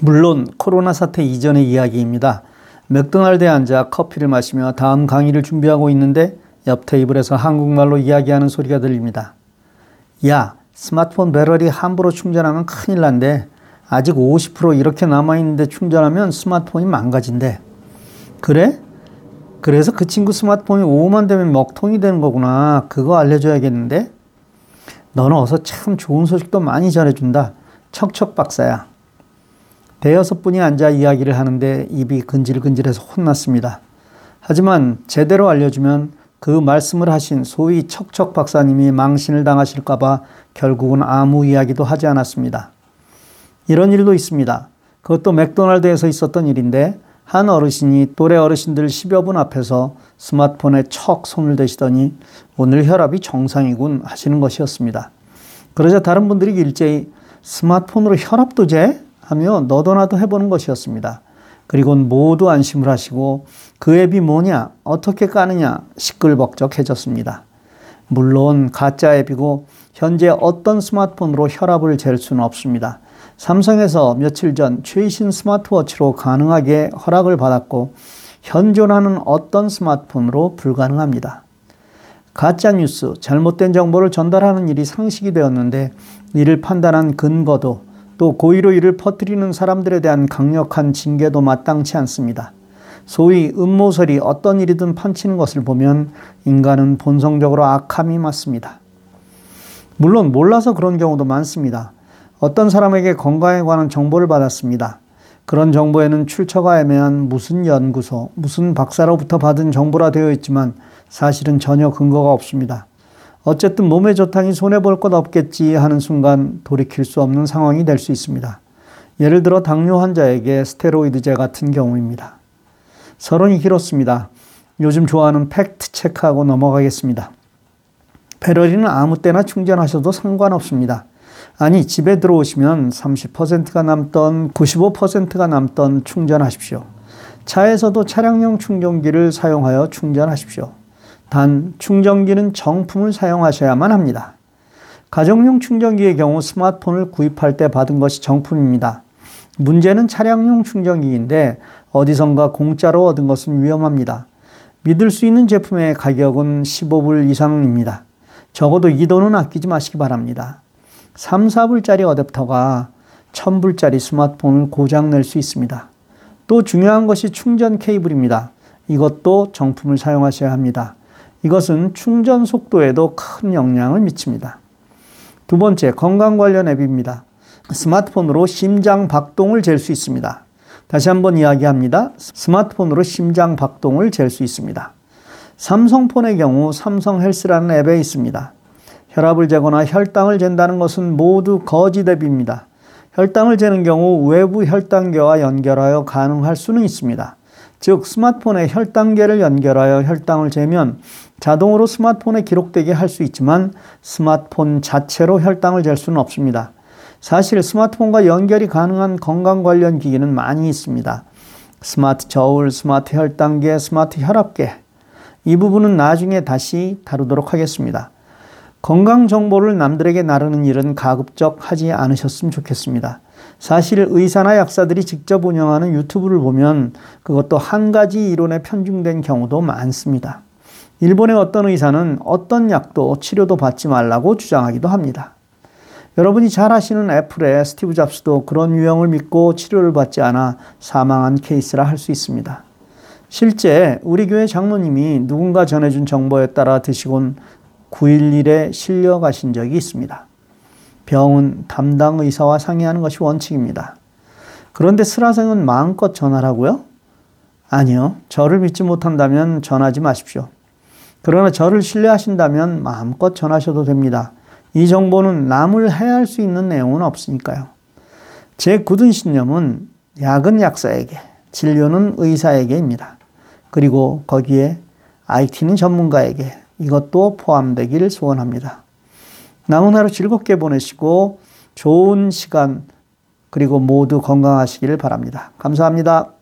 물론 코로나 사태 이전의 이야기입니다. 맥도날드에 앉아 커피를 마시며 다음 강의를 준비하고 있는데 옆 테이블에서 한국말로 이야기하는 소리가 들립니다. 야, 스마트폰 배터리 함부로 충전하면 큰일 난데 아직 50% 이렇게 남아있는데 충전하면 스마트폰이 망가진대. 그래? 그래서 그 친구 스마트폰이 오후만 되면 먹통이 되는 거구나. 그거 알려줘야겠는데? 너는 어서 참 좋은 소식도 많이 전해준다. 척척 박사야. 대여섯 분이 앉아 이야기를 하는데 입이 근질근질해서 혼났습니다. 하지만 제대로 알려주면 그 말씀을 하신 소위 척척 박사님이 망신을 당하실까봐 결국은 아무 이야기도 하지 않았습니다. 이런 일도 있습니다. 그것도 맥도날드에서 있었던 일인데 한 어르신이 또래 어르신들 10여 분 앞에서 스마트폰에 척 손을 대시더니 오늘 혈압이 정상이군 하시는 것이었습니다. 그러자 다른 분들이 일제히 스마트폰으로 혈압도 재? 하며 너도 나도 해보는 것이었습니다. 그리고는 모두 안심을 하시고 그 앱이 뭐냐, 어떻게 까느냐 시끌벅적해졌습니다. 물론 가짜 앱이고 현재 어떤 스마트폰으로 혈압을 잴 수는 없습니다. 삼성에서 며칠 전 최신 스마트워치로 가능하게 허락을 받았고 현존하는 어떤 스마트폰으로 불가능합니다. 가짜 뉴스, 잘못된 정보를 전달하는 일이 상식이 되었는데 이를 판단한 근거도 또 고의로 이를 퍼뜨리는 사람들에 대한 강력한 징계도 마땅치 않습니다. 소위 음모설이 어떤 일이든 판치는 것을 보면 인간은 본성적으로 악함이 맞습니다. 물론 몰라서 그런 경우도 많습니다. 어떤 사람에게 건강에 관한 정보를 받았습니다. 그런 정보에는 출처가 애매한 무슨 연구소, 무슨 박사로부터 받은 정보라 되어 있지만 사실은 전혀 근거가 없습니다. 어쨌든 몸에 좋다니 손해볼 것 없겠지 하는 순간 돌이킬 수 없는 상황이 될 수 있습니다. 예를 들어 당뇨 환자에게 스테로이드제 같은 경우입니다. 서론이 길었습니다. 요즘 좋아하는 팩트 체크하고 넘어가겠습니다. 배럴리는 아무 때나 충전하셔도 상관없습니다. 아니, 집에 들어오시면 30%가 남던 95%가 남던 충전하십시오. 차에서도 차량용 충전기를 사용하여 충전하십시오. 단 충전기는 정품을 사용하셔야만 합니다. 가정용 충전기의 경우 스마트폰을 구입할 때 받은 것이 정품입니다. 문제는 차량용 충전기인데 어디선가 공짜로 얻은 것은 위험합니다. 믿을 수 있는 제품의 가격은 15불 이상입니다. 적어도 이 돈은 아끼지 마시기 바랍니다. 3, 4불짜리 어댑터가 1000불짜리 스마트폰을 고장낼 수 있습니다. 또 중요한 것이 충전 케이블입니다. 이것도 정품을 사용하셔야 합니다. 이것은 충전 속도에도 큰 영향을 미칩니다. 두 번째, 건강 관련 앱입니다. 스마트폰으로 심장 박동을 잴 수 있습니다. 다시 한번 이야기합니다. 스마트폰으로 심장 박동을 잴 수 있습니다. 삼성폰의 경우 삼성 헬스라는 앱에 있습니다. 혈압을 재거나 혈당을 잰다는 것은 모두 거짓 앱입니다. 혈당을 재는 경우 외부 혈당계와 연결하여 가능할 수는 있습니다. 즉 스마트폰에 혈당계를 연결하여 혈당을 재면 자동으로 스마트폰에 기록되게 할 수 있지만 스마트폰 자체로 혈당을 잴 수는 없습니다. 사실 스마트폰과 연결이 가능한 건강 관련 기기는 많이 있습니다. 스마트 저울, 스마트 혈당계, 스마트 혈압계. 이 부분은 나중에 다시 다루도록 하겠습니다. 건강 정보를 남들에게 나르는 일은 가급적 하지 않으셨으면 좋겠습니다. 사실 의사나 약사들이 직접 운영하는 유튜브를 보면 그것도 한 가지 이론에 편중된 경우도 많습니다. 일본의 어떤 의사는 어떤 약도 치료도 받지 말라고 주장하기도 합니다. 여러분이 잘 아시는 애플의 스티브 잡스도 그런 유형을 믿고 치료를 받지 않아 사망한 케이스라 할 수 있습니다. 실제 우리 교회 장로님이 누군가 전해준 정보에 따라 드시곤 911에 실려 가신 적이 있습니다. 병은 담당 의사와 상의하는 것이 원칙입니다. 그런데 슬라생은 마음껏 전하라고요? 아니요. 저를 믿지 못한다면 전하지 마십시오. 그러나 저를 신뢰하신다면 마음껏 전하셔도 됩니다. 이 정보는 남을 해할 수 있는 내용은 없으니까요. 제 굳은 신념은 약은 약사에게, 진료는 의사에게입니다. 그리고 거기에 IT는 전문가에게, 이것도 포함되기를 소원합니다. 남은 하루 즐겁게 보내시고 좋은 시간 그리고 모두 건강하시기를 바랍니다. 감사합니다.